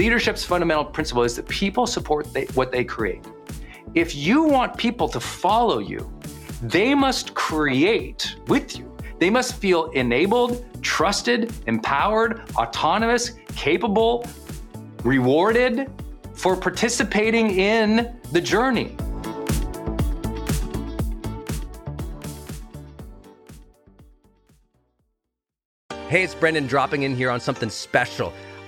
Leadership's fundamental principle is that people support they, what they create. If you want people to follow you, they must create with you. They must feel enabled, trusted, empowered, autonomous, capable, rewarded for participating in the journey. Hey, it's Brendon dropping in here on something special.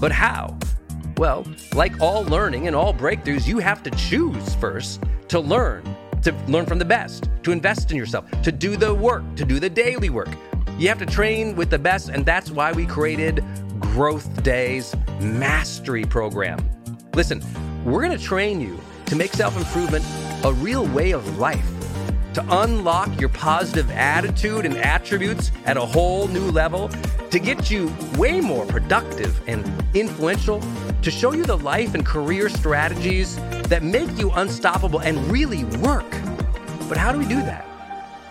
But how? Well, like all learning and all breakthroughs, you have to choose first to learn, to learn from the best, to invest in yourself, to do the work, to do the daily work. You have to train with the best, and that's why we created GrowthDay's Mastery Program. Listen, we're gonna train you to make self improvement a real way of life to unlock your positive attitude and attributes at a whole new level, to get you way more productive and influential, to show you the life and career strategies that make you unstoppable and really work. But how do we do that?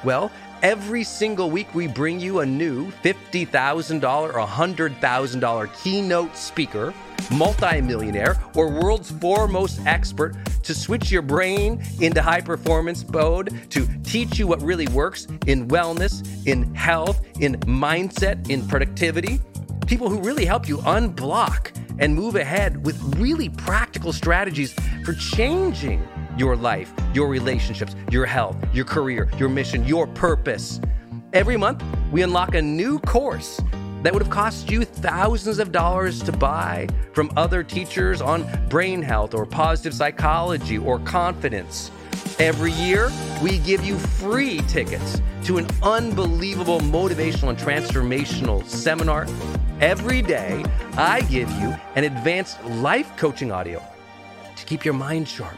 Well, every single week we bring you a new $50,000 or $100,000 keynote speaker multimillionaire, or world's foremost expert to switch your brain into high performance mode, to teach you what really works in wellness, in health, in mindset, in productivity. People who really help you unblock and move ahead with really practical strategies for changing your life, your relationships, your health, your career, your mission, your purpose. Every month, we unlock a new course that would have cost you thousands of dollars to buy from other teachers on brain health or positive psychology or confidence. Every year, we give you free tickets to an unbelievable motivational and transformational seminar. Every day, I give you an advanced life coaching audio to keep your mind sharp,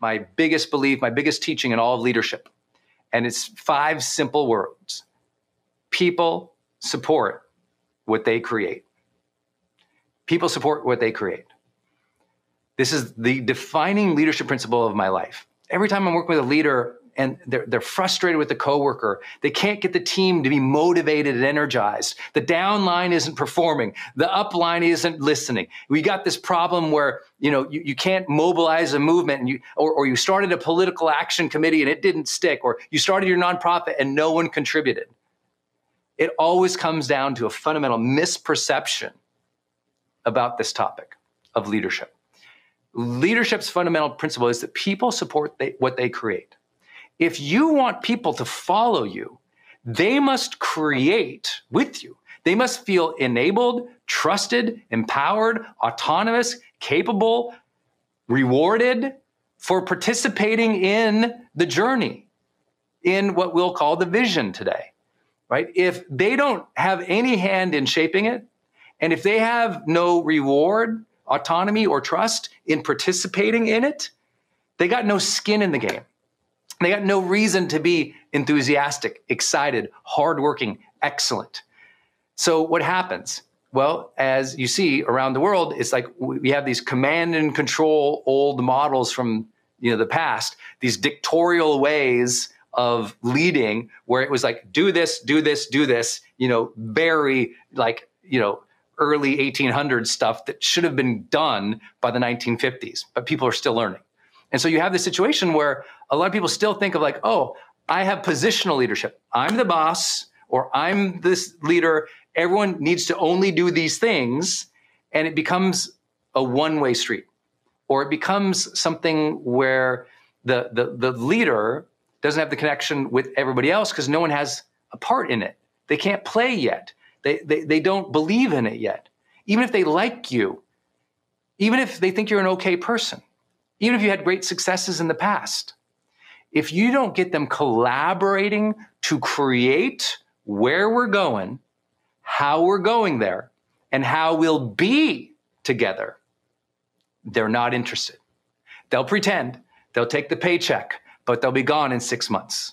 my biggest belief, my biggest teaching in all of leadership. And it's five simple words people support what they create. People support what they create. This is the defining leadership principle of my life. Every time I'm working with a leader, and they're, they're frustrated with the coworker. They can't get the team to be motivated and energized. The down line isn't performing. The up line isn't listening. We got this problem where, you know, you, you can't mobilize a movement and you, or, or you started a political action committee and it didn't stick, or you started your nonprofit and no one contributed. It always comes down to a fundamental misperception about this topic of leadership. Leadership's fundamental principle is that people support they, what they create. If you want people to follow you, they must create with you. They must feel enabled, trusted, empowered, autonomous, capable, rewarded for participating in the journey, in what we'll call the vision today. right? If they don't have any hand in shaping it, and if they have no reward, autonomy, or trust in participating in it, they got no skin in the game. They got no reason to be enthusiastic, excited, hardworking, excellent. So what happens? Well, as you see around the world, it's like we have these command and control old models from you know the past, these dictatorial ways of leading where it was like do this, do this, do this, you know, very like, you know, early 1800s stuff that should have been done by the 1950s, but people are still learning. And so you have this situation where a lot of people still think of like, oh, I have positional leadership. I'm the boss or I'm this leader. Everyone needs to only do these things. And it becomes a one way street or it becomes something where the, the, the leader doesn't have the connection with everybody else because no one has a part in it. They can't play yet. They, they, they don't believe in it yet. Even if they like you, even if they think you're an okay person, even if you had great successes in the past, if you don't get them collaborating to create where we're going, how we're going there, and how we'll be together, they're not interested. They'll pretend, they'll take the paycheck, but they'll be gone in six months.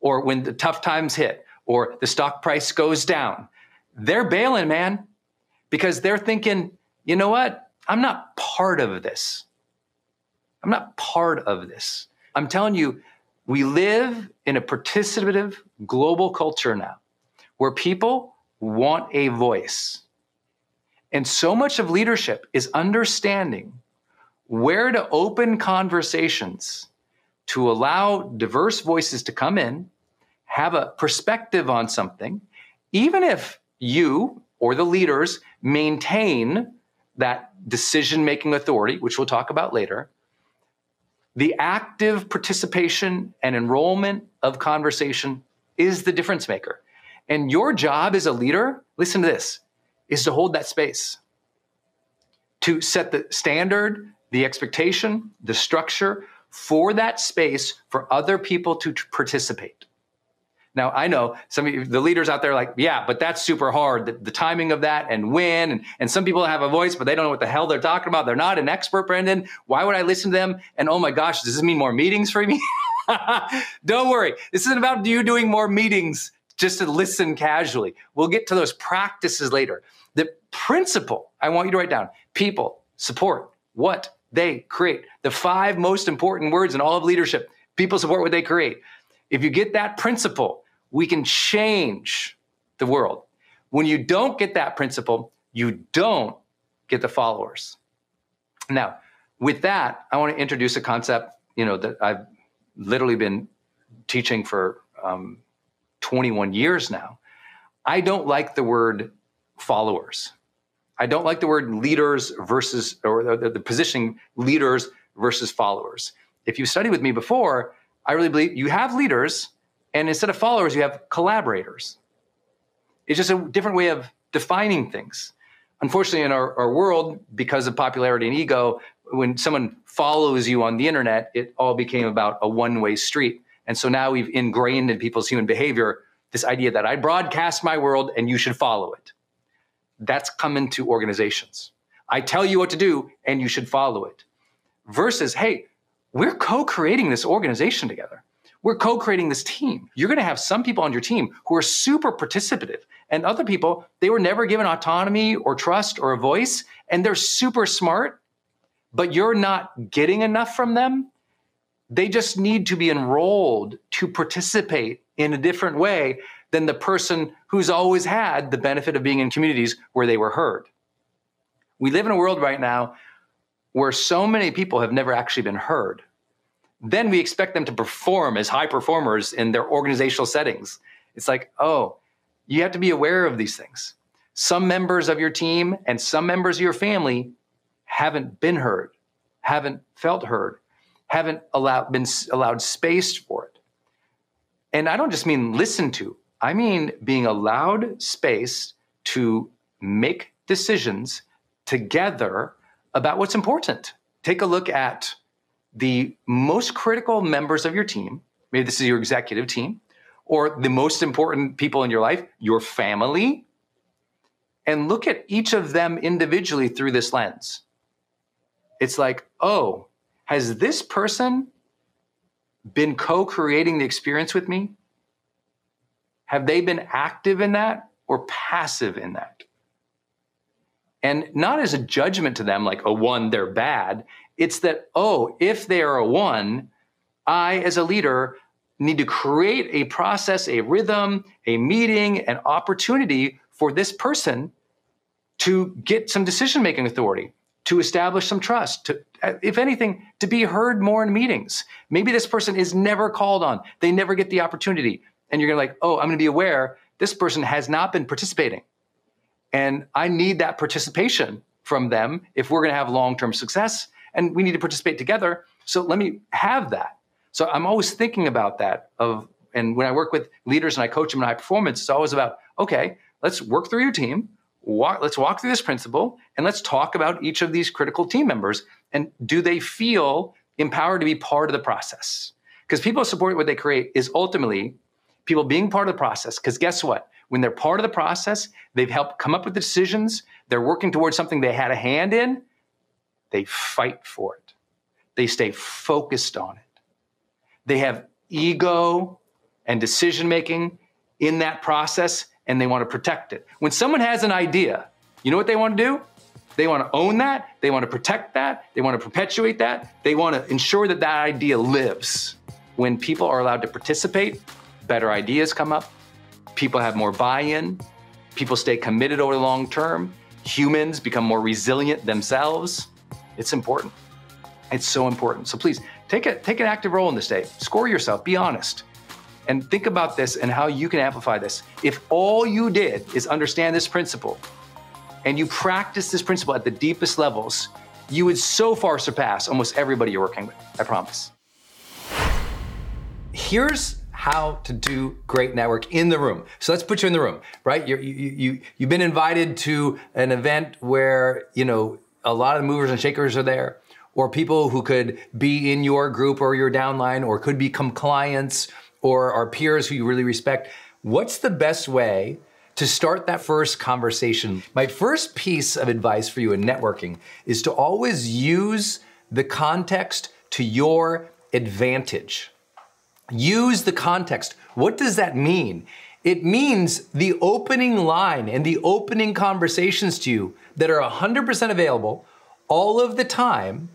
Or when the tough times hit, or the stock price goes down, they're bailing, man, because they're thinking, you know what? I'm not part of this. I'm not part of this. I'm telling you, we live in a participative global culture now where people want a voice. And so much of leadership is understanding where to open conversations to allow diverse voices to come in, have a perspective on something, even if you or the leaders maintain that decision making authority, which we'll talk about later, the active participation and enrollment of conversation is the difference maker. And your job as a leader, listen to this, is to hold that space, to set the standard, the expectation, the structure, for that space for other people to participate. Now, I know some of the leaders out there like, yeah, but that's super hard. The, the, timing of that and when, and, and some people have a voice, but they don't know what the hell they're talking about. They're not an expert, Brendon. Why would I listen to them? And oh my gosh, does this mean more meetings for me? don't worry. This isn't about you doing more meetings just to listen casually. We'll get to those practices later. The principle I want you to write down people, support, what, they create. The five most important words in all of leadership people support what they create. If you get that principle, we can change the world. When you don't get that principle, you don't get the followers. Now, with that, I want to introduce a concept, you know, that I've literally been teaching for um, 21 years now. I don't like the word followers. I don't like the word leaders versus, or the, the positioning leaders versus followers. If you studied with me before, I really believe you have leaders, and instead of followers, you have collaborators. It's just a different way of defining things. Unfortunately, in our, our world, because of popularity and ego, when someone follows you on the internet, it all became about a one way street. And so now we've ingrained in people's human behavior this idea that I broadcast my world and you should follow it that's come into organizations. I tell you what to do and you should follow it. Versus, hey, we're co creating this organization together. We're co creating this team. You're going to have some people on your team who are super participative, and other people, they were never given autonomy or trust or a voice, and they're super smart, but you're not getting enough from them. They just need to be enrolled to participate in a different way than the person who's always had the benefit of being in communities where they were heard. We live in a world right now where so many people have never actually been heard. Then we expect them to perform as high performers in their organizational settings. It's like, oh, you have to be aware of these things. Some members of your team and some members of your family haven't been heard, haven't felt heard, haven't allowed, been allowed space for it. And I don't just mean listen to, I mean being allowed space to make decisions together about what's important. Take a look at the most critical members of your team. Maybe this is your executive team, or the most important people in your life, your family, and look at each of them individually through this lens. It's like, oh, has this person been co creating the experience with me? Have they been active in that or passive in that? And not as a judgment to them, like a one, they're bad. It's that, oh, if they are a one, I, as a leader, need to create a process, a rhythm, a meeting, an opportunity for this person to get some decision making authority, to establish some trust, to, uh, if anything, to be heard more in meetings. Maybe this person is never called on, they never get the opportunity. And you're gonna like, oh, I'm gonna be aware this person has not been participating. And I need that participation from them if we're gonna have long term success. And we need to participate together. So let me have that. So I'm always thinking about that of and when I work with leaders and I coach them in high performance, it's always about, okay, let's work through your team. Walk, let's walk through this principle and let's talk about each of these critical team members and do they feel empowered to be part of the process? Because people support what they create is ultimately people being part of the process. Because guess what? When they're part of the process, they've helped come up with the decisions, they're working towards something they had a hand in, they fight for it. They stay focused on it. They have ego and decision making in that process and they want to protect it. When someone has an idea, you know what they want to do? They want to own that, they want to protect that, they want to perpetuate that, they want to ensure that that idea lives. When people are allowed to participate, better ideas come up, people have more buy in, people stay committed over the long term, humans become more resilient themselves. It's important. It's so important. So please take a take an active role in this day. Score yourself. Be honest. And think about this and how you can amplify this. If all you did is understand this principle and you practice this principle at the deepest levels, you would so far surpass almost everybody you're working with. I promise. Here's how to do great network in the room. So let's put you in the room, right? You're, you you you've been invited to an event where you know a lot of the movers and shakers are there or people who could be in your group or your downline or could become clients or are peers who you really respect. What's the best way to start that first conversation? My first piece of advice for you in networking is to always use the context to your advantage. Use the context. What does that mean? It means the opening line and the opening conversations to you that are 100% available all of the time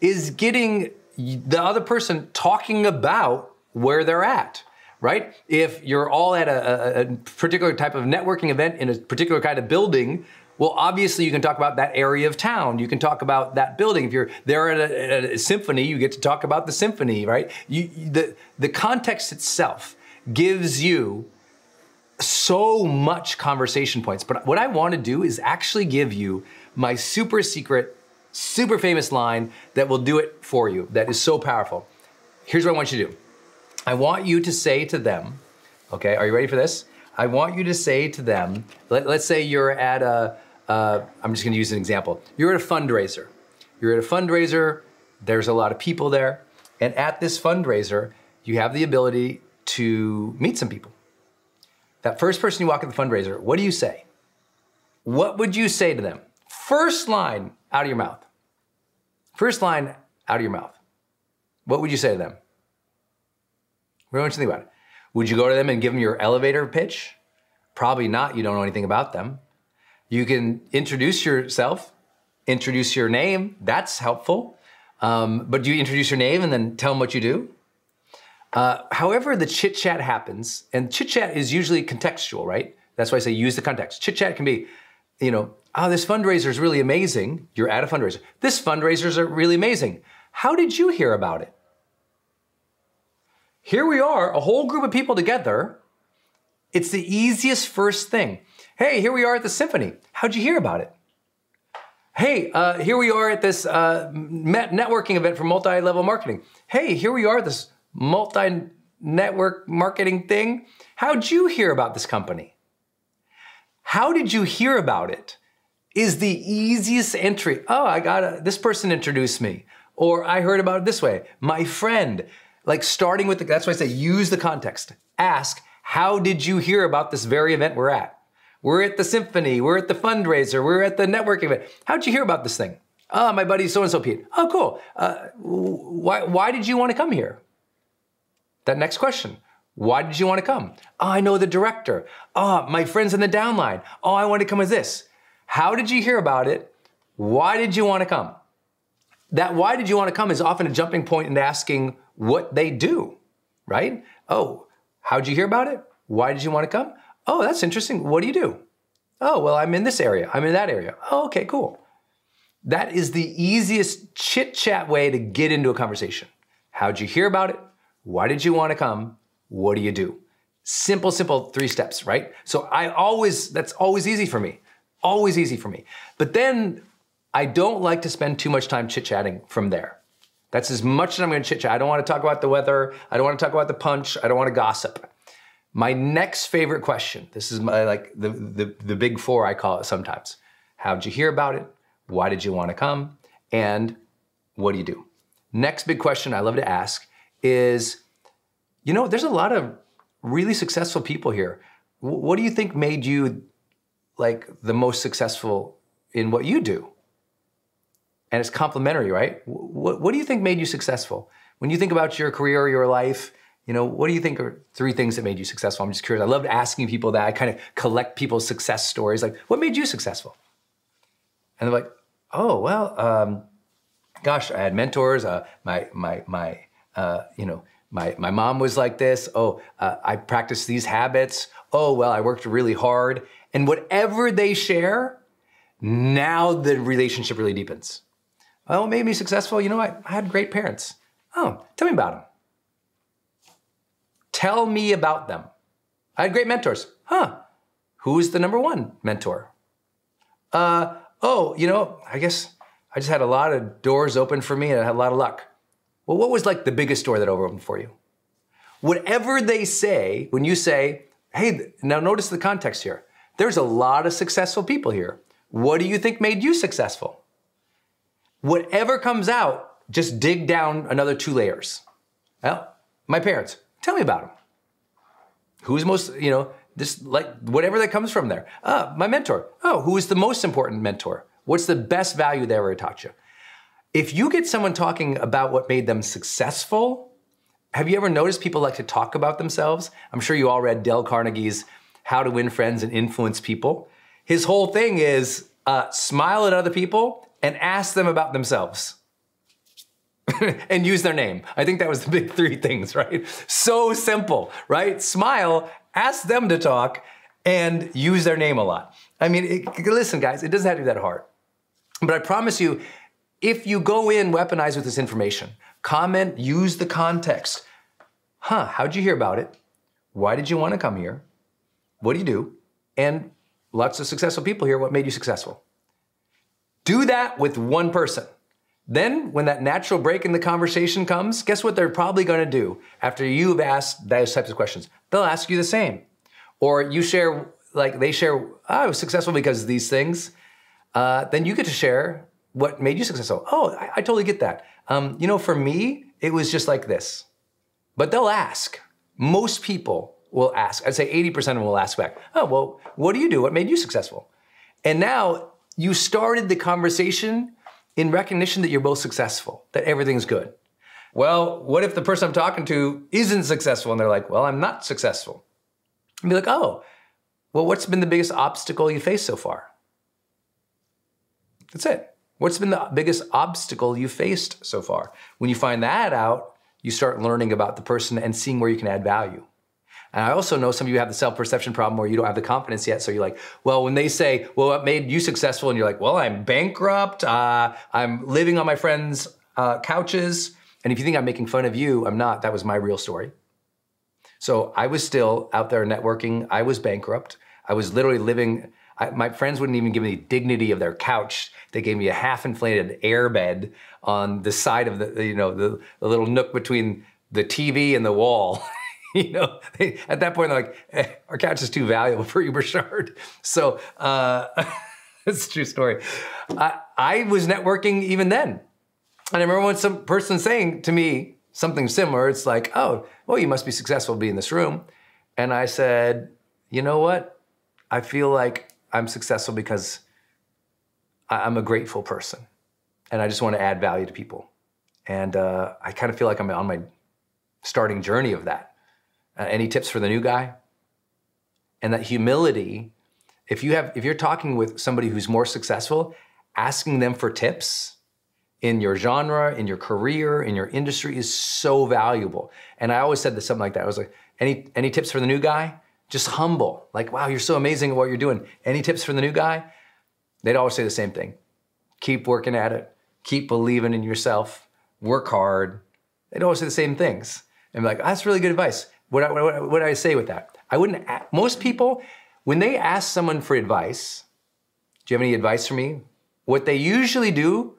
is getting the other person talking about where they're at right? If you're all at a, a, particular type of networking event in a particular kind of building, well, obviously you can talk about that area of town. You can talk about that building. If you're there at a, at a symphony, you get to talk about the symphony, right? You, the, the context itself gives you so much conversation points. But what I want to do is actually give you my super secret super famous line that will do it for you, that is so powerful. Here's what I want you to do I want you to say to them, okay, are you ready for this? I want you to say to them, let, us say you're at a. am just gonna use an example. You're at a fundraiser. You're at a fundraiser, there's a lot of people there, and at this fundraiser, you have the ability to meet some people. That first person you walk at the fundraiser, what do you say? What would you say to them? First line out of your mouth. First line out of your mouth. What would you say to them? We don't want you to think about it? Would you go to them and give them your elevator pitch? Probably not. You don't know anything about them. You can introduce yourself, introduce your name. That's helpful. Um, but do you introduce your name and then tell them what you do? Uh, however, the chit chat happens, and chit chat is usually contextual, right? That's why I say use the context. Chit chat can be, you know, oh, this fundraiser is really amazing. You're at a fundraiser. This fundraiser is really amazing. How did you hear about it? Here we are, a whole group of people together. It's the easiest first thing. Hey, here we are at the symphony. How'd you hear about it? Hey, uh, here we are at this uh, networking event for multi level marketing. Hey, here we are at this multi network marketing thing. How'd you hear about this company? How did you hear about it? is the easiest entry. Oh, I got a, this person introduced me, or I heard about it this way. My friend, like starting with the, that's why I say use the context. Ask, How did you hear about this very event we're at? We're at the symphony, we're at the fundraiser, we're at the networking event. How'd you hear about this thing? Oh, my buddy so and so Pete. Oh, cool. Uh, why, why did you want to come here? That next question. Why did you want to come? Oh, I know the director. Oh, my friends in the downline. Oh, ah, I want to come as this. How did you hear about it? Why did you want to come? That why did you want to come is often a jumping point into asking what they do, right? Oh, how'd you hear about it? Why did you want to come? Oh, that's interesting. What do you do? Oh, well, I'm in this area. I'm in that area. Oh, okay, cool. That is the easiest chit chat way to get into a conversation. How'd you hear about it? Why did you want to come? What do you do? Simple, simple three steps, right? So I always, that's always easy for me. Always easy for me. But then I don't like to spend too much time chit chatting from there. That's as much as I'm gonna chit chat. I don't wanna talk about the weather. I don't wanna talk about the punch. I don't wanna gossip. My next favorite question, this is my like the, the, the big four I call it sometimes. How'd you hear about it? Why did you wanna come? And what do you do? Next big question I love to ask is, you know, there's a lot of really successful people here. What do you think made you like the most successful in what you do? And it's complementary, right? What, what do you think made you successful? When you think about your career or your life, you know, what do you think are three things that made you successful? I'm just curious. I love asking people that. I kind of collect people's success stories. Like, what made you successful? And they're like, oh, well, um, gosh, I had mentors. Uh, my, my, my, uh, you know, my, my mom was like this. Oh, uh, I practiced these habits. Oh, well, I worked really hard. And whatever they share, now the relationship really deepens. Oh, what made me successful? You know, I, I had great parents. Oh, tell me about them. Tell me about them. I had great mentors. Huh. Who's the number one mentor? Uh, oh, you know, I guess I just had a lot of doors open for me and I had a lot of luck. Well, what was like the biggest door that opened for you? Whatever they say, when you say, hey, now notice the context here. There's a lot of successful people here. What do you think made you successful? Whatever comes out, just dig down another two layers. Well, my parents, tell me about them. Who's most, you know, just like whatever that comes from there. Uh, my mentor. Oh, who is the most important mentor? What's the best value they ever taught you? If you get someone talking about what made them successful, have you ever noticed people like to talk about themselves? I'm sure you all read Dale Carnegie's How to Win Friends and Influence People. His whole thing is uh, smile at other people and ask them about themselves. and use their name. I think that was the big three things, right? So simple, right? Smile, ask them to talk, and use their name a lot. I mean, it, listen, guys, it doesn't have to be that hard. But I promise you, if you go in weaponized with this information, comment, use the context. Huh, how'd you hear about it? Why did you want to come here? What do you do? And lots of successful people here. What made you successful? Do that with one person. Then, when that natural break in the conversation comes, guess what they're probably going to do after you've asked those types of questions? They'll ask you the same. Or you share, like they share, oh, I was successful because of these things. Uh, then you get to share what made you successful? Oh, I, I totally get that. Um, you know, for me, it was just like this. But they'll ask. Most people will ask. I'd say 80% of them will ask back, oh, well, what do you do? What made you successful? And now you started the conversation in recognition that you're both successful, that everything's good. Well, what if the person I'm talking to isn't successful and they're like, well, I'm not successful? And be like, oh, well, what's been the biggest obstacle you faced so far? That's it. What's been the biggest obstacle you faced so far? When you find that out, you start learning about the person and seeing where you can add value. And I also know some of you have the self perception problem where you don't have the confidence yet. So you're like, well, when they say, well, what made you successful? And you're like, well, I'm bankrupt. Uh, I'm living on my friends' uh, couches. And if you think I'm making fun of you, I'm not. That was my real story. So I was still out there networking. I was bankrupt. I was literally living I, my friends wouldn't even give me the dignity of their couch. They gave me a half inflated air bed on the side of the, you know, the, the little nook between the TV and the wall. you know, they, at that point, they're like, eh, our couch is too valuable for you, Burchard. So, uh, it's a true story. I, I was networking even then. And I remember when some person saying to me something similar, it's like, oh, well, you must be successful to be in this room. And I said, you know what? I feel like I'm successful because I'm a grateful person and I just want to add value to people. And uh, I kind of feel like I'm on my starting journey of that. Uh, any tips for the new guy? And that humility, if you have, if you're talking with somebody who's more successful, asking them for tips in your genre, in your career, in your industry is so valuable. And I always said this something like that. I was like, any any tips for the new guy? Just humble. Like, wow, you're so amazing at what you're doing. Any tips for the new guy? They'd always say the same thing. Keep working at it. Keep believing in yourself. Work hard. They'd always say the same things. And be like, ah, that's really good advice. What, what, what, did I say with that? I wouldn't, most people, when they ask someone for advice, do you have any advice for me? What they usually do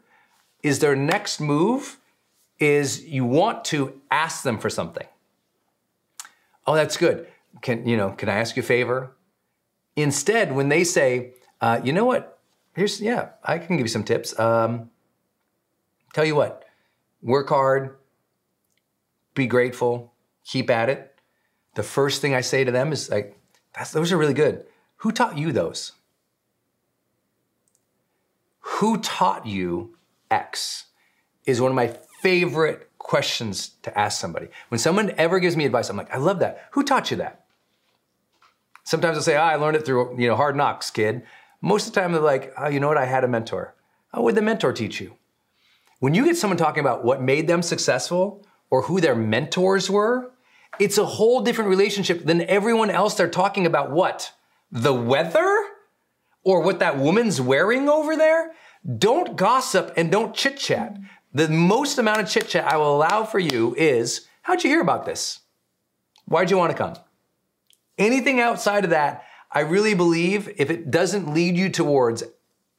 is their next move is you want to ask them for something. Oh, that's good. Can you know? Can I ask you a favor? Instead, when they say, uh, you know what? Here's yeah, I can give you some tips. Um, tell you what, work hard, be grateful, keep at it. The first thing I say to them is like, those are really good. Who taught you those? Who taught you X? Is one of my favorite questions to ask somebody. When someone ever gives me advice, I'm like, I love that. Who taught you that? Sometimes they'll say, oh, I learned it through, you know, hard knocks, kid. Most of the time they're like, oh, you know what? I had a mentor. Oh, what did the mentor teach you? When you get someone talking about what made them successful or who their mentors were, it's a whole different relationship than everyone else they're talking about what? The weather? Or what that woman's wearing over there? Don't gossip and don't chit chat. The most amount of chit chat I will allow for you is how'd you hear about this? Why'd you want to come? Anything outside of that, I really believe if it doesn't lead you towards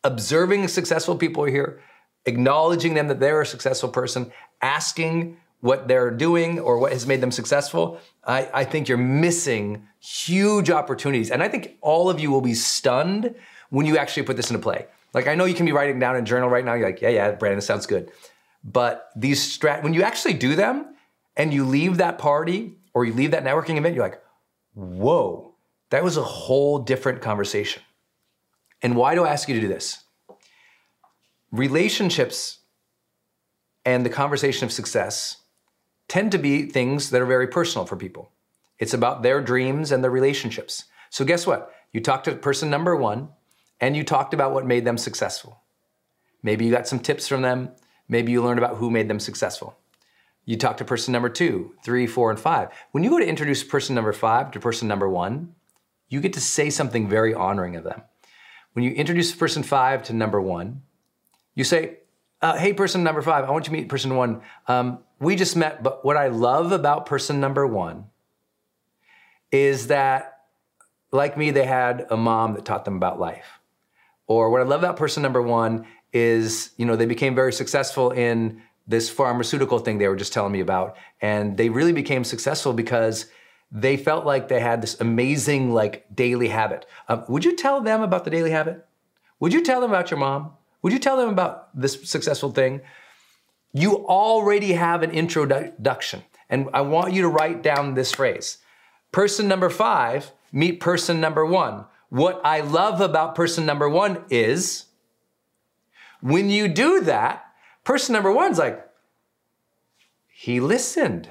observing successful people here, acknowledging them that they're a successful person, asking what they're doing or what has made them successful, I, I, think you're missing huge opportunities. And I think all of you will be stunned when you actually put this into play. Like I know you can be writing down in journal right now, you're like, yeah, yeah, Brandon, sounds good. But these strat when you actually do them and you leave that party or you leave that networking event, you're like, whoa, that was a whole different conversation. And why do I ask you to do this? Relationships and the conversation of success tend to be things that are very personal for people. It's about their dreams and their relationships. So, guess what? You talked to person number one and you talked about what made them successful. Maybe you got some tips from them. Maybe you learned about who made them successful. You talk to person number two, three, four, and five. When you go to introduce person number five to person number one, you get to say something very honoring of them. When you introduce person five to number one, you say, uh, hey, person number five, I want you to meet person one. Um, we just met, but what I love about person number one is that, like me, they had a mom that taught them about life. Or what I love about person number one is, you know, they became very successful in this pharmaceutical thing they were just telling me about. And they really became successful because they felt like they had this amazing like daily habit. Um, would you tell them about the daily habit? Would you tell them about your mom? Would you tell them about this successful thing? You already have an introduction. And I want you to write down this phrase. Person number five, meet person number one. What I love about person number one is when you do that, person number one's like, he listened.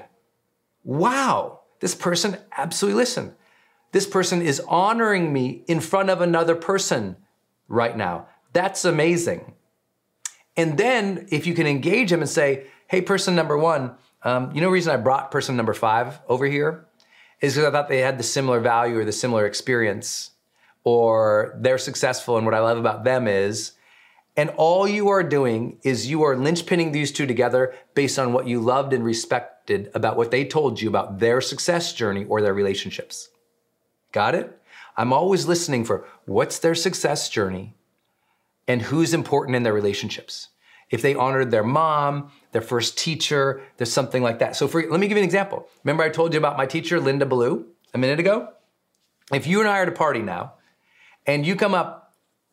Wow. This person absolutely listened. This person is honoring me in front of another person right now. That's amazing. And then if you can engage him and say, hey, person number one, um, you know, the reason I brought person number five over here is because I thought they had the similar value or the similar experience, or they're successful. And what I love about them is, and all you are doing is you are linchpinning these two together based on what you loved and respected about what they told you about their success journey or their relationships. Got it? I'm always listening for what's their success journey and who's important in their relationships. If they honored their mom, their first teacher, there's something like that. So for, let me give you an example. Remember I told you about my teacher, Linda Ballou, a minute ago? If you and I are at a party now, and you come up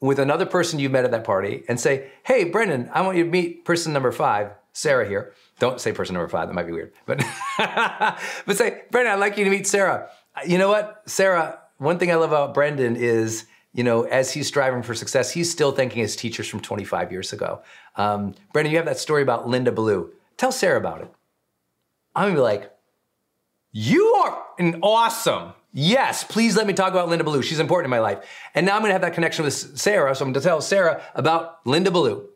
with another person you met at that party and say, hey, Brendon, I want you to meet person number five, Sarah here. Don't say person number five, that might be weird. But, but say, Brendon, I'd like you to meet Sarah. you know what, Sarah? One thing I love about Brendon is, you know, as he's striving for success, he's still thanking his teachers from 25 years ago. Um, Brendon, you have that story about Linda Ballou. Tell Sarah about it. I'm gonna be like, you are an awesome. Yes, please let me talk about Linda Ballou. She's important in my life. And now I'm gonna have that connection with Sarah. So I'm gonna tell Sarah about Linda Ballou.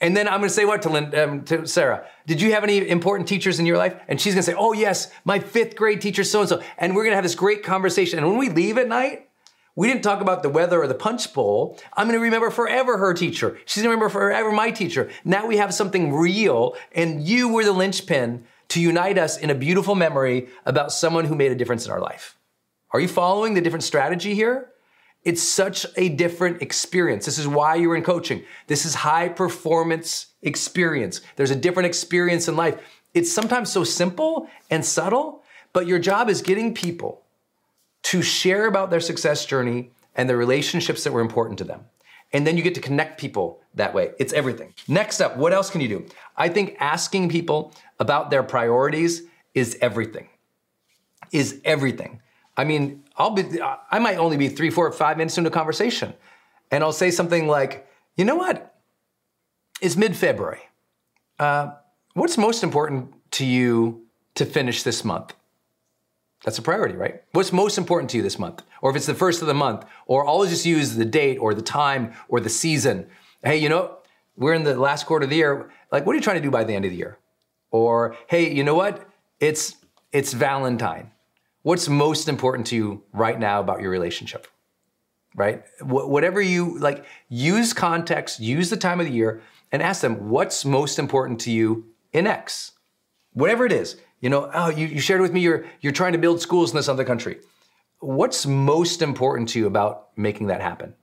And then I'm gonna say what to, Linda, um, to Sarah? Did you have any important teachers in your life? And she's gonna say, oh yes, my fifth grade teacher so and so. And we're gonna have this great conversation. And when we leave at night, we didn't talk about the weather or the punch bowl. I'm gonna remember forever her teacher. She's gonna remember forever my teacher. Now we have something real, and you were the linchpin to unite us in a beautiful memory about someone who made a difference in our life. Are you following the different strategy here? It's such a different experience. This is why you're in coaching. This is high performance experience. There's a different experience in life. It's sometimes so simple and subtle, but your job is getting people to share about their success journey and the relationships that were important to them. And then you get to connect people that way. It's everything. Next up, what else can you do? I think asking people about their priorities is everything. Is everything. I mean, I'll be, I might only be three, four, five minutes into a conversation, and I'll say something like, you know what? It's mid February. Uh, what's most important to you to finish this month? That's a priority, right? What's most important to you this month? Or if it's the first of the month, or always just use the date or the time or the season. Hey, you know, we're in the last quarter of the year. Like, what are you trying to do by the end of the year? Or, hey, you know what? It's it's Valentine. What's most important to you right now about your relationship? Right? Wh- whatever you like, use context, use the time of the year, and ask them what's most important to you in X. Whatever it is. You know, oh, you, you shared with me you're you're trying to build schools in this other country. What's most important to you about making that happen?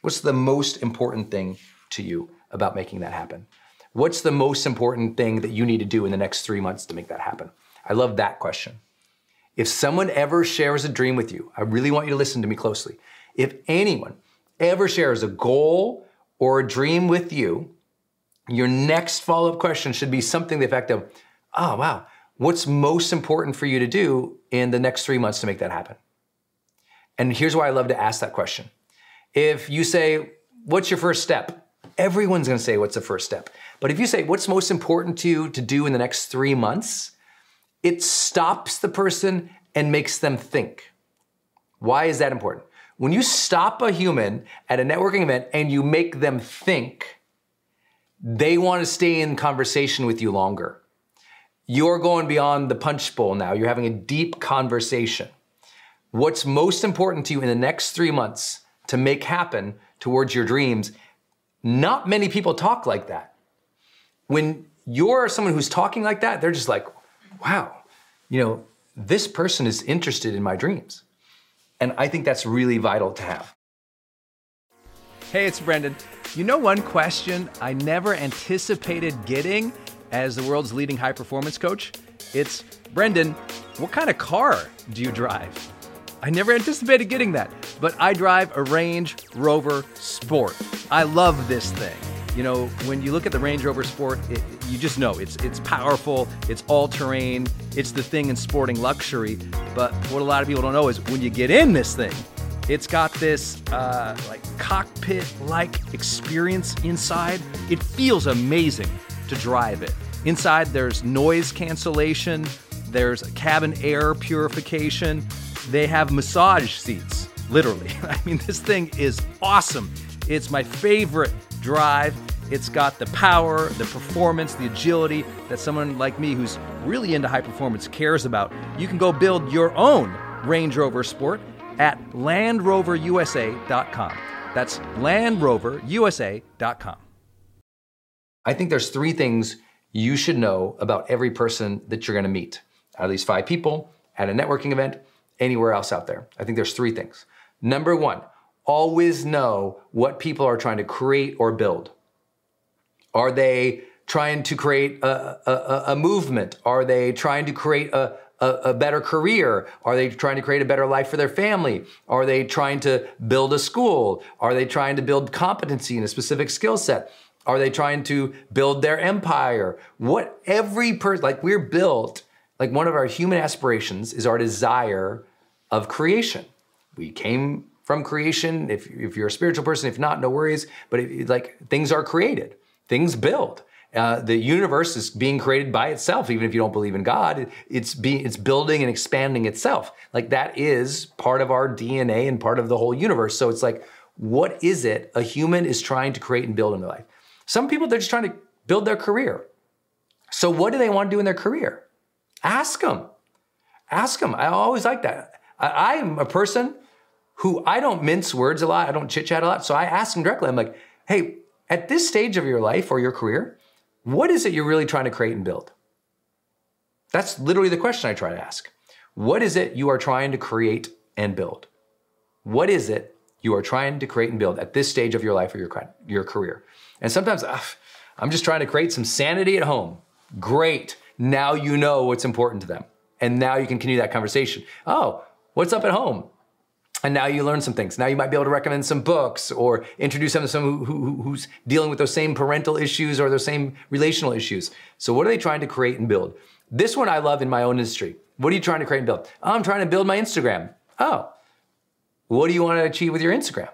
What's the most important thing to you about making that happen? What's the most important thing that you need to do in the next three months to make that happen? I love that question. If someone ever shares a dream with you, I really want you to listen to me closely. If anyone ever shares a goal or a dream with you, your next follow up question should be something the effect of, oh, wow, what's most important for you to do in the next three months to make that happen? And here's why I love to ask that question. If you say, what's your first step? Everyone's gonna say, what's the first step? But if you say, what's most important to you to do in the next three months? It stops the person and makes them think. Why is that important? When you stop a human at a networking event and you make them think, they wanna stay in conversation with you longer. You're going beyond the punch bowl now. You're having a deep conversation. What's most important to you in the next three months to make happen towards your dreams? Not many people talk like that. When you're someone who's talking like that, they're just like, wow, you know, this person is interested in my dreams. And I think that's really vital to have. Hey, it's Brendon. You know, one question I never anticipated getting as the world's leading high performance coach? It's Brendon, what kind of car do you drive? I never anticipated getting that, but I drive a Range Rover Sport. I love this thing. You know, when you look at the Range Rover Sport, it, you just know it's it's powerful, it's all terrain, it's the thing in sporting luxury. But what a lot of people don't know is when you get in this thing, it's got this uh, like cockpit-like experience inside. It feels amazing to drive it. Inside, there's noise cancellation, there's cabin air purification, they have massage seats, literally. I mean, this thing is awesome. It's my favorite drive. It's got the power, the performance, the agility that someone like me who's really into high performance cares about. You can go build your own Range Rover Sport at LandRoverUSA.com. That's LandRoverUSA.com. I think there's three things you should know about every person that you're gonna meet. At least five people at a networking event, anywhere else out there. I think there's three things. Number one, always know what people are trying to create or build. Are they trying to create a, a, a movement? Are they trying to create a, a, better career? Are they trying to create a better life for their family? Are they trying to build a school? Are they trying to build competency in a specific skill set? Are they trying to build their empire? What every person, like we're built, like one of our human aspirations is our desire of creation. We came from creation. If, if you're a spiritual person, if not, no worries. But like things are created, things build. Uh, the universe is being created by itself, even if you don't believe in God. It's being, it's building and expanding itself. Like that is part of our DNA and part of the whole universe. So it's like, what is it a human is trying to create and build in their life? Some people they're just trying to build their career. So what do they want to do in their career? Ask them. Ask them. I always like that. I, am a person who I don't mince words a lot. I don't chit chat a lot. So I ask them directly. I'm like, hey, at this stage of your life or your career, what is it you're really trying to create and build? That's literally the question I try to ask. What is it you are trying to create and build? What is it you are trying to create and build at this stage of your life or your, your career? And sometimes ugh, I'm just trying to create some sanity at home. Great. Now you know what's important to them. And now you can continue that conversation. Oh, what's up at home? And now you learn some things. Now you might be able to recommend some books or introduce them to someone who, who, who's dealing with those same parental issues or those same relational issues. So, what are they trying to create and build? This one I love in my own industry. What are you trying to create and build? I'm trying to build my Instagram. Oh, what do you want to achieve with your Instagram?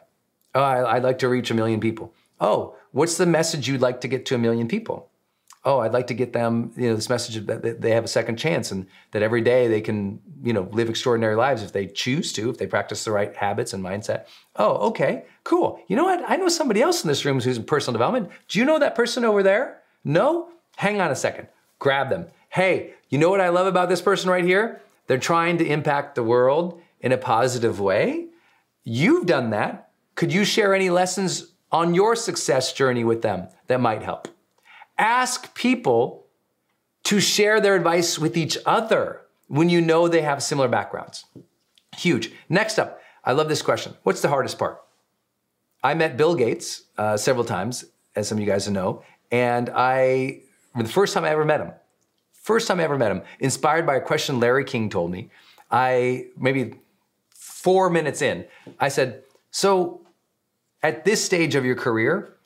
Oh, I, I'd like to reach a million people. Oh, what's the message you'd like to get to a million people? Oh, I'd like to get them, you know, this message that they have a second chance and that every day they can, you know, live extraordinary lives if they choose to, if they practice the right habits and mindset. Oh, okay, cool. You know what? I know somebody else in this room who's in personal development. Do you know that person over there? No? Hang on a second. Grab them. Hey, you know what I love about this person right here? They're trying to impact the world in a positive way. You've done that. Could you share any lessons on your success journey with them that might help? Ask people to share their advice with each other when you know they have similar backgrounds. Huge. Next up, I love this question. What's the hardest part? I met Bill Gates uh, several times, as some of you guys know, and I, the first time I ever met him, first time I ever met him, inspired by a question Larry King told me, I, maybe four minutes in, I said, So at this stage of your career,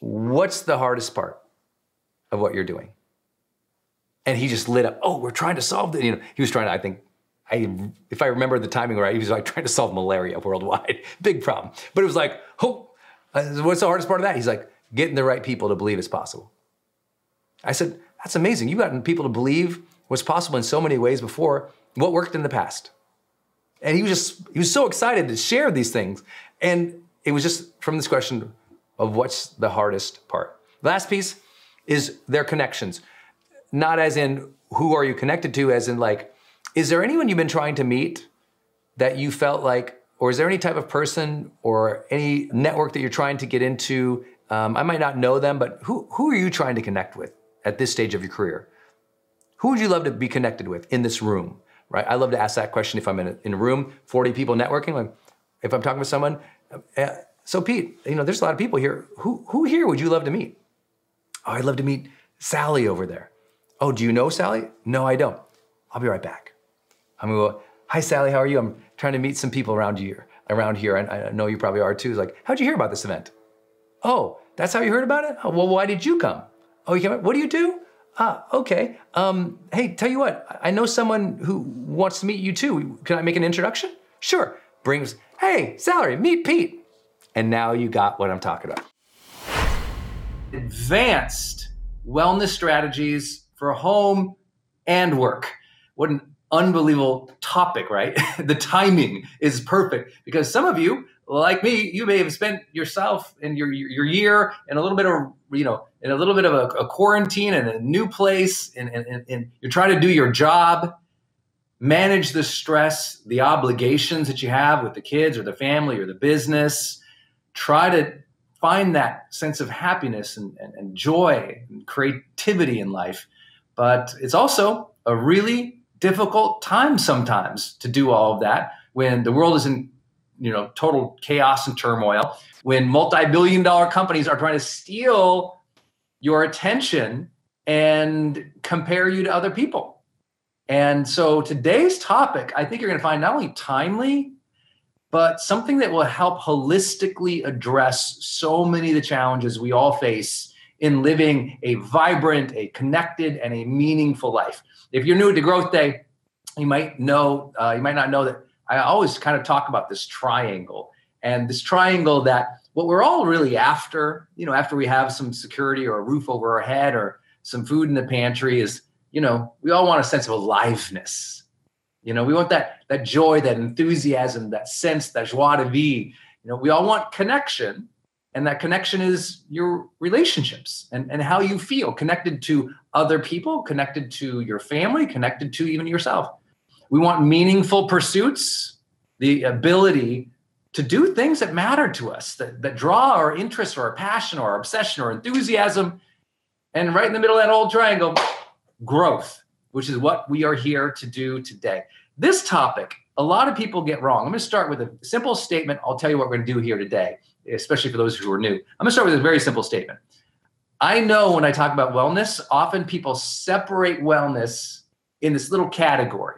what's the hardest part? Of what you're doing. And he just lit up. Oh, we're trying to solve the, you know, he was trying to, I think, I, if I remember the timing right, he was like trying to solve malaria worldwide. Big problem. But it was like, oh, what's the hardest part of that? He's like, getting the right people to believe it's possible. I said, that's amazing. You've gotten people to believe what's possible in so many ways before. What worked in the past? And he was just, he was so excited to share these things. And it was just from this question of what's the hardest part. Last piece, is their connections. Not as in who are you connected to, as in like, is there anyone you've been trying to meet that you felt like, or is there any type of person or any network that you're trying to get into? Um, I might not know them, but who, who are you trying to connect with at this stage of your career? Who would you love to be connected with in this room? Right? I love to ask that question if I'm in a, in a room, 40 people networking. Like, if I'm talking with someone, uh, so Pete, you know, there's a lot of people here. Who who here would you love to meet? Oh, I'd love to meet Sally over there. Oh, do you know Sally? No, I don't. I'll be right back. I'm gonna go, hi Sally, how are you? I'm trying to meet some people around here. Around here, and I know you probably are too. It's like, how'd you hear about this event? Oh, that's how you heard about it? Oh, well, why did you come? Oh, you came. What do you do? Ah, okay. Um, hey, tell you what, I know someone who wants to meet you too. Can I make an introduction? Sure. Brings, hey, Sally, meet Pete. And now you got what I'm talking about advanced wellness strategies for home and work. What an unbelievable topic, right? the timing is perfect because some of you, like me, you may have spent yourself and your your year in a little bit of you know in a little bit of a, a quarantine in a new place, and, and, and you're trying to do your job, manage the stress, the obligations that you have with the kids or the family or the business. Try to find that sense of happiness and, and, and joy and creativity in life. But it's also a really difficult time sometimes to do all of that when the world is in you know total chaos and turmoil when multi-billion dollar companies are trying to steal your attention and compare you to other people and so today's topic i think you're going to find not only timely but something that will help holistically address so many of the challenges we all face in living a vibrant, a connected, and a meaningful life. If you're new to GrowthDay, you might know, uh, you might not know that I always kind of talk about this triangle and this triangle that what we're all really after, you know, after we have some security or a roof over our head or some food in the pantry is, you know, we all want a sense of aliveness. You know, we want that that joy, that enthusiasm, that sense, that joie de vivre. You know, we all want connection, and that connection is your relationships and, and how you feel connected to other people, connected to your family, connected to even yourself. We want meaningful pursuits, the ability to do things that matter to us, that, that draw our interest or our passion or our obsession or enthusiasm. And right in the middle of that old triangle, growth, which is what we are here to do today. This topic, a lot of people get wrong. I'm going to start with a simple statement. I'll tell you what we're going to do here today, especially for those who are new. I'm going to start with a very simple statement. I know when I talk about wellness, often people separate wellness in this little category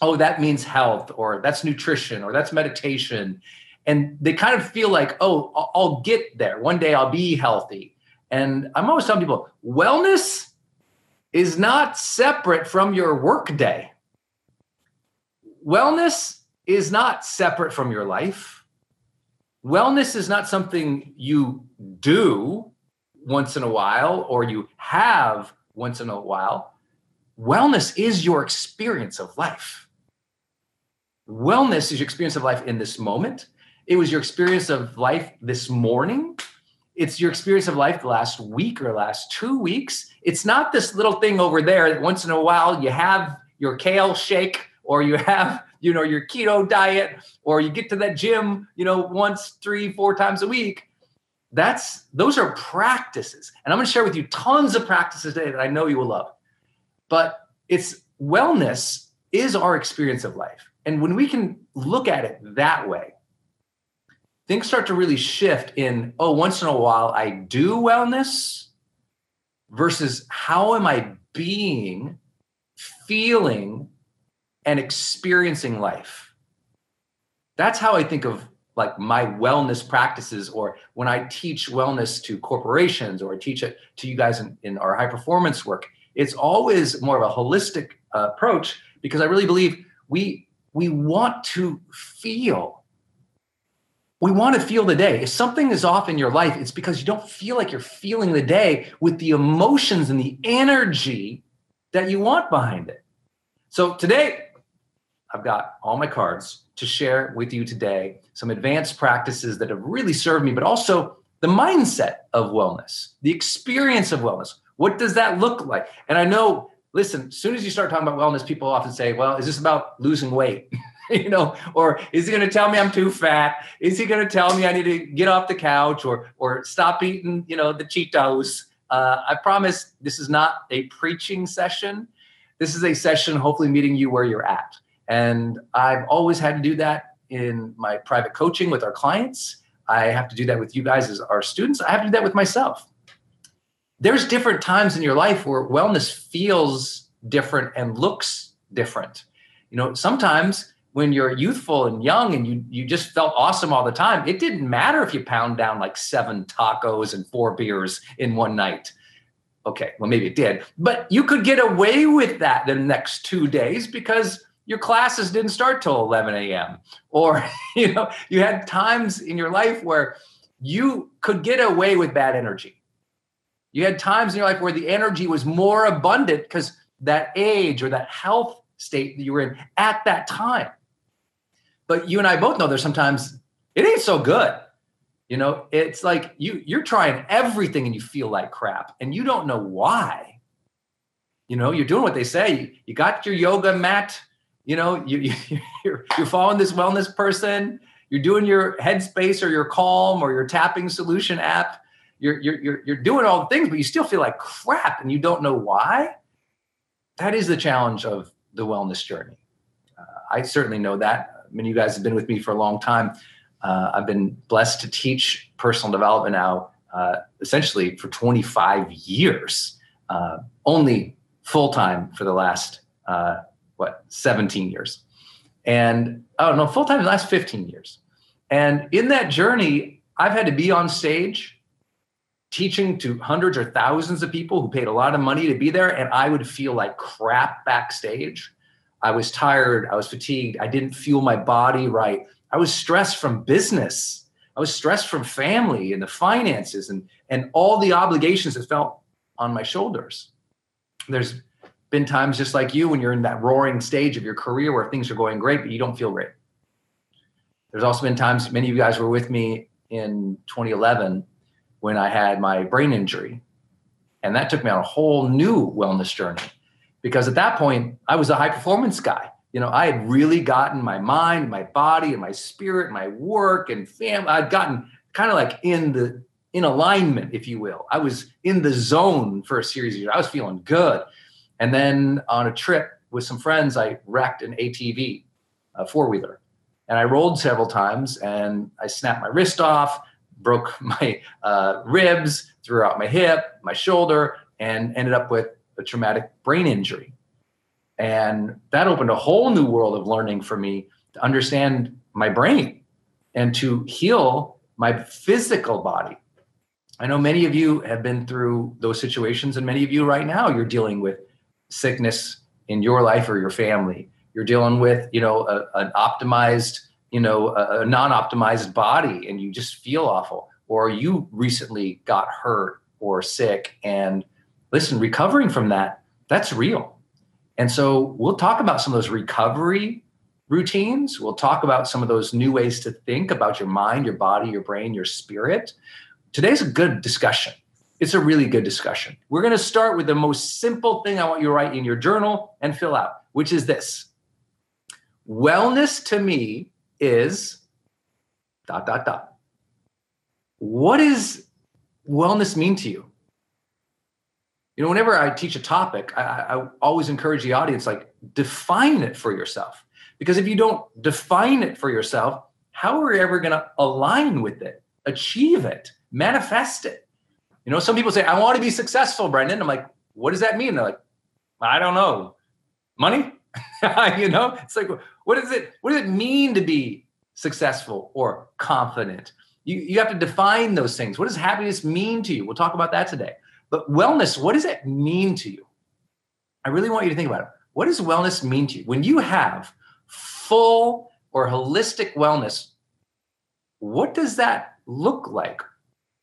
oh, that means health, or that's nutrition, or that's meditation. And they kind of feel like, oh, I'll get there. One day I'll be healthy. And I'm always telling people wellness is not separate from your workday. Wellness is not separate from your life. Wellness is not something you do once in a while or you have once in a while. Wellness is your experience of life. Wellness is your experience of life in this moment. It was your experience of life this morning. It's your experience of life the last week or last two weeks. It's not this little thing over there that once in a while you have your kale shake or you have, you know, your keto diet or you get to that gym, you know, once, three, four times a week. That's those are practices. And I'm going to share with you tons of practices today that I know you will love. But it's wellness is our experience of life. And when we can look at it that way, things start to really shift in, oh, once in a while I do wellness versus how am I being, feeling, and experiencing life. That's how I think of like my wellness practices or when I teach wellness to corporations or teach it to you guys in, in our high performance work. It's always more of a holistic uh, approach because I really believe we we want to feel. We want to feel the day. If something is off in your life, it's because you don't feel like you're feeling the day with the emotions and the energy that you want behind it. So today, I've got all my cards to share with you today, some advanced practices that have really served me, but also the mindset of wellness, the experience of wellness. What does that look like? And I know listen, as soon as you start talking about wellness, people often say, well, is this about losing weight? you know, or is he going to tell me I'm too fat? Is he going to tell me I need to get off the couch or or stop eating, you know, the Cheetos? Uh, I promise this is not a preaching session. This is a session, hopefully meeting you where you're at. And I've always had to do that in my private coaching with our clients. I have to do that with you guys as our students. I have to do that with myself there's different times in your life where wellness feels different and looks different. You know, sometimes when you're youthful and young and you you just felt awesome all the time, it didn't matter if you pound down like seven tacos and four beers in one night. Okay, well maybe it did, but you could get away with that the next two days because your classes didn't start till 11 a.m. Or you know, you had times in your life where you could get away with bad energy you had times in your life where the energy was more abundant because that age or that health state that you were in at that time. But you and I both know there's sometimes it ain't so good. You know, it's like you you're trying everything and you feel like crap and you don't know why. You know, you're doing what they say. You got your yoga mat, you know, you, you you're, you're following this wellness person, you're doing your headspace or your calm or your tapping solution app you're, you're, you're, you're doing all the things, but you still feel like crap and you don't know why. That is the challenge of the wellness journey. Uh, I certainly know that. I mean, you guys have been with me for a long time. Uh, I've been blessed to teach personal development now, uh, essentially for 25 years, uh, only full time for the last, uh, what, 17 years. And oh, no, full time the last 15 years. And in that journey, I've had to be on stage teaching to hundreds or thousands of people who paid a lot of money to be there and i would feel like crap backstage I was tired. I was fatigued. I didn't feel my body right. I was stressed from business. I was stressed from family and the finances and, and all the obligations that felt on my shoulders. There's been times just like you when you're in that roaring stage of your career where things are going great, but you don't feel great. There's also been times, many of you guys were with me in 2011 when I had my brain injury. And that took me on a whole new wellness journey because at that point, I was a high performance guy. You know, I had really gotten my mind, my body, and my spirit, my work and family. I'd gotten kind of like in the in alignment, if you will. I was in the zone for a series of years. I was feeling good. And then on a trip with some friends, I wrecked an ATV, a four wheeler. And I rolled several times and I snapped my wrist off, broke my uh, ribs, threw out my hip, my shoulder, and ended up with a traumatic brain injury. And that opened a whole new world of learning for me to understand my brain and to heal my physical body. I know many of you have been through those situations, and many of you right now you're dealing with sickness in your life or your family. You're dealing with, you know, a, an optimized, you know, a, a non-optimized body, and you just feel awful. Or you recently got hurt or sick, and listen, recovering from that, that's real. And so we'll talk about some of those recovery routines. We'll talk about some of those new ways to think about your mind, your body, your brain, your spirit. Today's a good discussion. It's a really good discussion. We're going to start with the most simple thing I want you to write in your journal and fill out, which is this Wellness to me is dot, dot, dot. What does wellness mean to you? You know, whenever I teach a topic, I, I always encourage the audience like define it for yourself. Because if you don't define it for yourself, how are you ever going to align with it, achieve it, manifest it? You know, some people say, I want to be successful, Brendon. I'm like, what does that mean? They're like, I don't know. Money? you know, it's like, what is it? What does it mean to be successful or confident? You, you have to define those things. What does happiness mean to you? We'll talk about that today. But wellness, what does that mean to you? I really want you to think about it. What does wellness mean to you? When you have full or holistic wellness, what does that look like?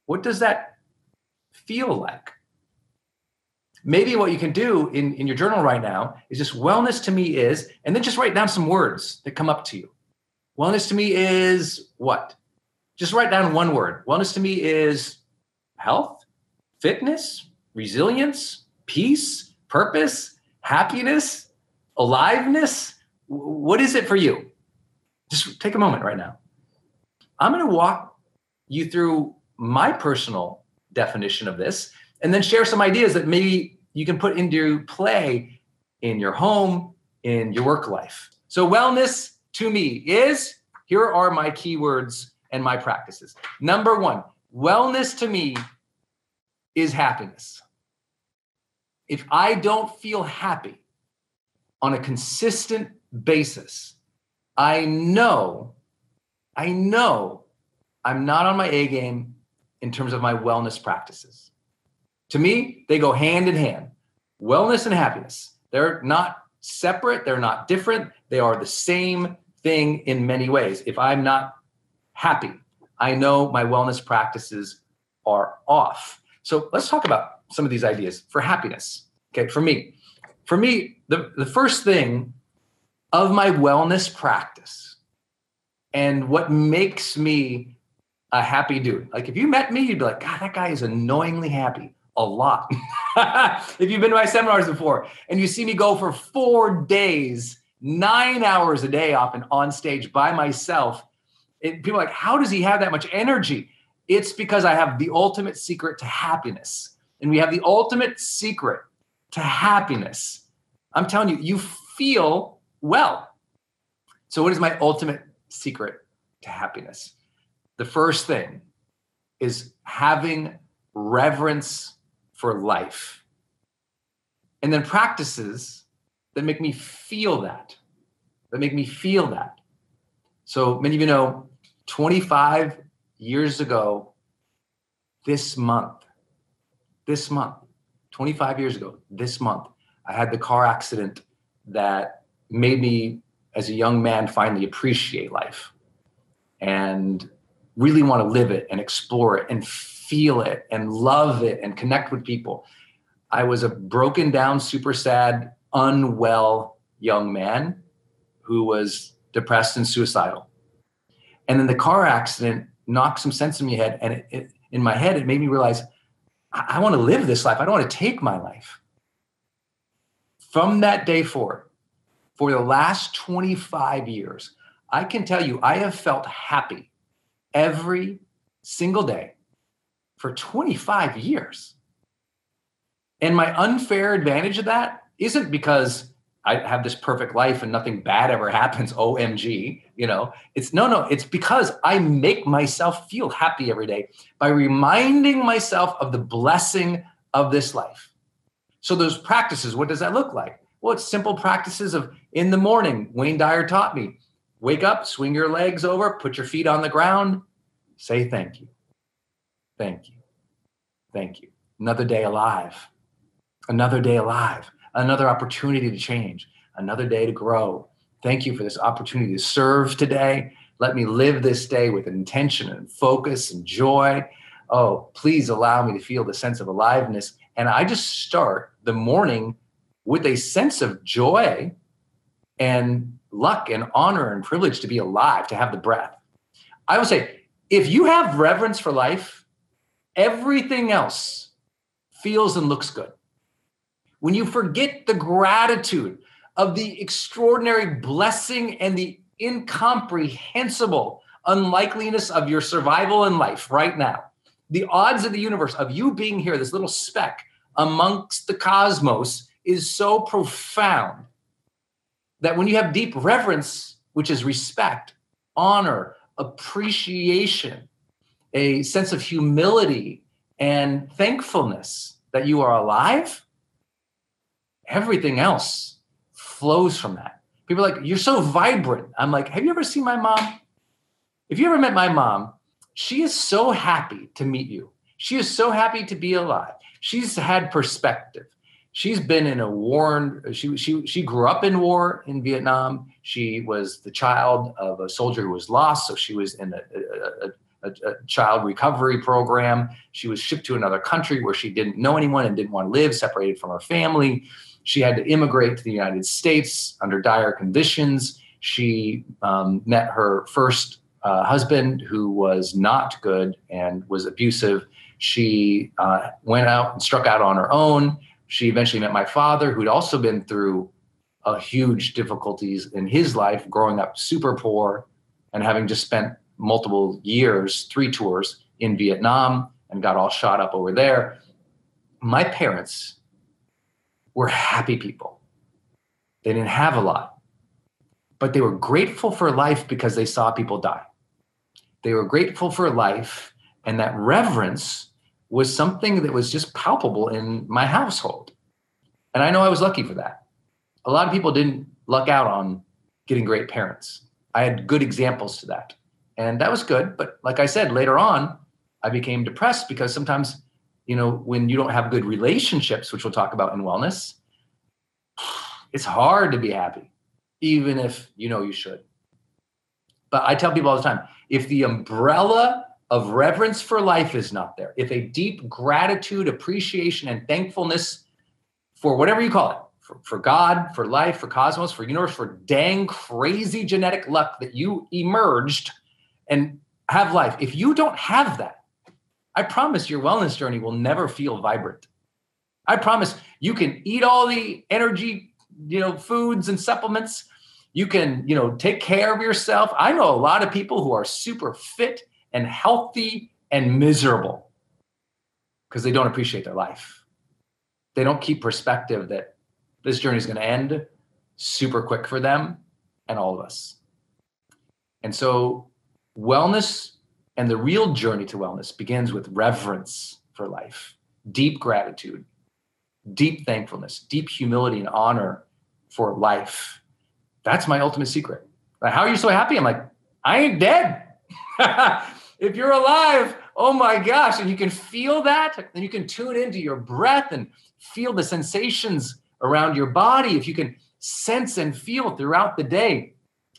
What does that feel like? Maybe what you can do in, in your journal right now is just wellness to me is, and then just write down some words that come up to you. Wellness to me is what? Just write down one word. Wellness to me is health, fitness, resilience, peace, purpose, happiness, aliveness? What is it for you? Just take a moment right now. I'm going to walk you through my personal definition of this and then share some ideas that maybe you can put into play in your home, in your work life. So, wellness to me is here are my keywords and my practices. Number one, wellness to me is happiness. If I don't feel happy on a consistent basis, I know, I know I'm not on my A game in terms of my wellness practices. To me, they go hand in hand. Wellness and happiness, they're not separate, they're not different, they are the same thing in many ways. If I'm not happy, I know my wellness practices are off. So let's talk about some of these ideas for happiness. Okay, for me, for me, the, the first thing of my wellness practice and what makes me a happy dude. Like if you met me, you'd be like, God, that guy is annoyingly happy a lot. if you've been to my seminars before and you see me go for four days, nine hours a day often on stage by myself, it, people are like, how does he have that much energy? It's because I have the ultimate secret to happiness. And we have the ultimate secret to happiness. I'm telling you, you feel well. So, what is my ultimate secret to happiness? The first thing is having reverence for life. And then practices that make me feel that, that make me feel that. So, many of you know 25 years ago this month, this month, 25 years ago, this month, I had the car accident that made me, as a young man, finally appreciate life and really want to live it and explore it and feel it and love it and connect with people. I was a broken down, super sad, unwell young man who was depressed and suicidal. And then the car accident knocked some sense in my head. And it, it, in my head, it made me realize I, I want to live this life. I don't want to take my life. From that day forward, for the last 25 years, I can tell you, I have felt happy every single day for 25 years. And my unfair advantage of that isn't because I have this perfect life and nothing bad ever happens. OMG, you know, it's no, no, it's because I make myself feel happy every day by reminding myself of the blessing of this life. So, those practices, what does that look like? Well, it's simple practices of in the morning, Wayne Dyer taught me wake up, swing your legs over, put your feet on the ground, say thank you. Thank you. Thank you. Another day alive. Another day alive another opportunity to change, another day to grow. Thank you for this opportunity to serve today. Let me live this day with intention and focus and joy. Oh, please allow me to feel the sense of aliveness. And I just start the morning with a sense of joy and luck and honor and privilege to be alive, to have the breath. I would say, if you have reverence for life, everything else feels and looks good when you forget the gratitude of the extraordinary blessing and the incomprehensible unlikeliness of your survival in life right now, the odds of the universe of you being here, this little speck amongst the cosmos, is so profound that when you have deep reverence, which is respect, honor, appreciation, a sense of humility and thankfulness that you are alive, everything else flows from that. People are like, you're so vibrant. I'm like, have you ever seen my mom? If you ever met my mom, she is so happy to meet you. She is so happy to be alive. She's had perspective. She's been in a war. Uh, she she she grew up in war in Vietnam. She was the child of a soldier who was lost, so she was in a, a, a, a child recovery program. She was shipped to another country where she didn't know anyone and didn't want to live, separated from her family. She had to immigrate to the United States under dire conditions. She um, met her first uh, husband, who was not good and was abusive. She uh, went out and struck out on her own. She eventually met my father, who'd also been through a huge difficulties in his life, growing up super poor and having just spent multiple years, three tours in Vietnam, and got all shot up over there. My parents were happy people. They didn't have a lot, but they were grateful for life because they saw people die. They were grateful for life, and that reverence was something that was just palpable in my household. And I know I was lucky for that. A lot of people didn't luck out on getting great parents. I had good examples to that. And that was good. But like I said, later on, I became depressed because sometimes you know, when you don't have good relationships, which we'll talk about in wellness, it's hard to be happy, even if you know you should. But I tell people all the time if the umbrella of reverence for life is not there, if a deep gratitude, appreciation, and thankfulness for whatever you call it, for, for God, for life, for cosmos, for universe, for dang crazy genetic luck that you emerged and have life, if you don't have that, I promise your wellness journey will never feel vibrant. I promise you can eat all the energy, you know, foods and supplements. You can, you know, take care of yourself. I know a lot of people who are super fit and healthy and miserable because they don't appreciate their life. They don't keep perspective that this journey is going to end super quick for them and all of us. And so, wellness and the real journey to wellness begins with reverence for life, deep gratitude, deep thankfulness, deep humility and honor for life. That's my ultimate secret. Like, how are you so happy? I'm like, I ain't dead. if you're alive, oh my gosh, and you can feel that, then you can tune into your breath and feel the sensations around your body. If you can sense and feel throughout the day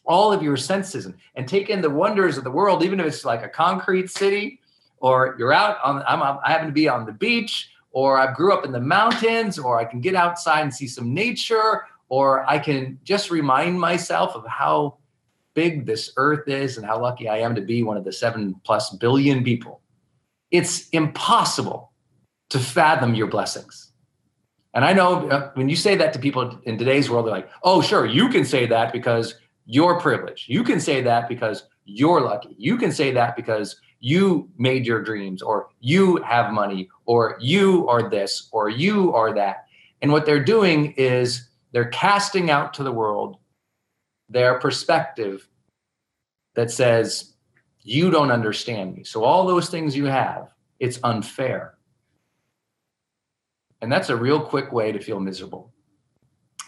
all of your senses and, and take in the wonders of the world, even if it's like a concrete city or you're out on, I'm, I happen to be on the beach or I grew up in the mountains or I can get outside and see some nature or I can just remind myself of how big this earth is and how lucky I am to be one of the seven plus billion people. It's impossible to fathom your blessings. And I know uh, when you say that to people in today's world, they're like, oh, sure, you can say that because you're privileged. You can say that because you're lucky. You can say that because you made your dreams, or you have money, or you are this, or you are that. And what they're doing is they're casting out to the world their perspective that says, You don't understand me. So, all those things you have, it's unfair. And that's a real quick way to feel miserable,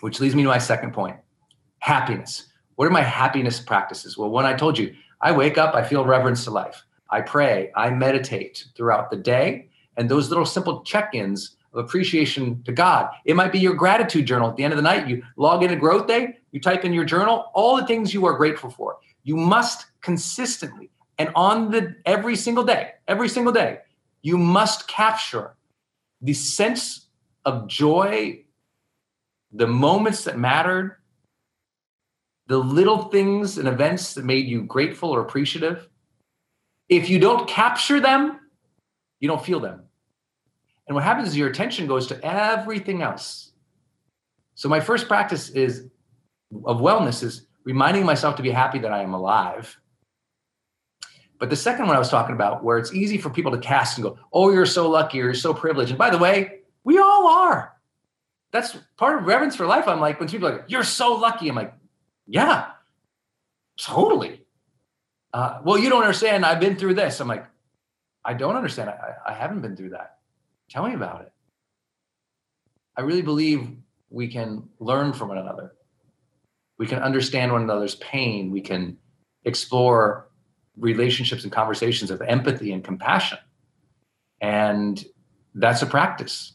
which leads me to my second point happiness. What are my happiness practices? Well, when I told you, I wake up, I feel reverence to life. I pray, I meditate throughout the day. And those little simple check ins of appreciation to God. It might be your gratitude journal at the end of the night. You log into GrowthDay, you type in your journal, all the things you are grateful for. You must consistently and on the every single day, every single day, you must capture the sense of joy, the moments that mattered, the little things and events that made you grateful or appreciative. If you don't capture them, you don't feel them. And what happens is your attention goes to everything else. So my first practice is of wellness is reminding myself to be happy that I am alive. But the second one I was talking about, where it's easy for people to cast and go, oh, you're so lucky, you're so privileged. And by the way, we all are. That's part of reverence for life. I'm like, when people are like, you're so lucky, I'm like, yeah, totally. Uh, well, you don't understand. I've been through this. I'm like, I don't understand. I, I haven't been through that. Tell me about it. I really believe we can learn from one another. We can understand one another's pain. We can explore relationships and conversations of empathy and compassion. And that's a practice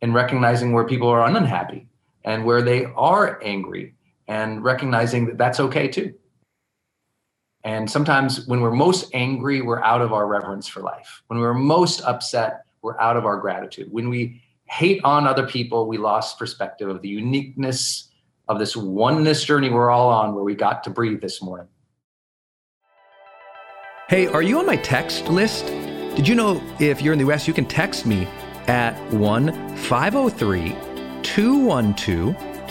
in recognizing where people are unhappy and where they are angry and recognizing that that's okay too. And sometimes when we're most angry, we're out of our reverence for life. When we're most upset, we're out of our gratitude. When we hate on other people, we lost perspective of the uniqueness of this oneness journey we're all on where we got to breathe this morning. Hey, are you on my text list? Did you know if you're in the US, you can text me at 1 503 212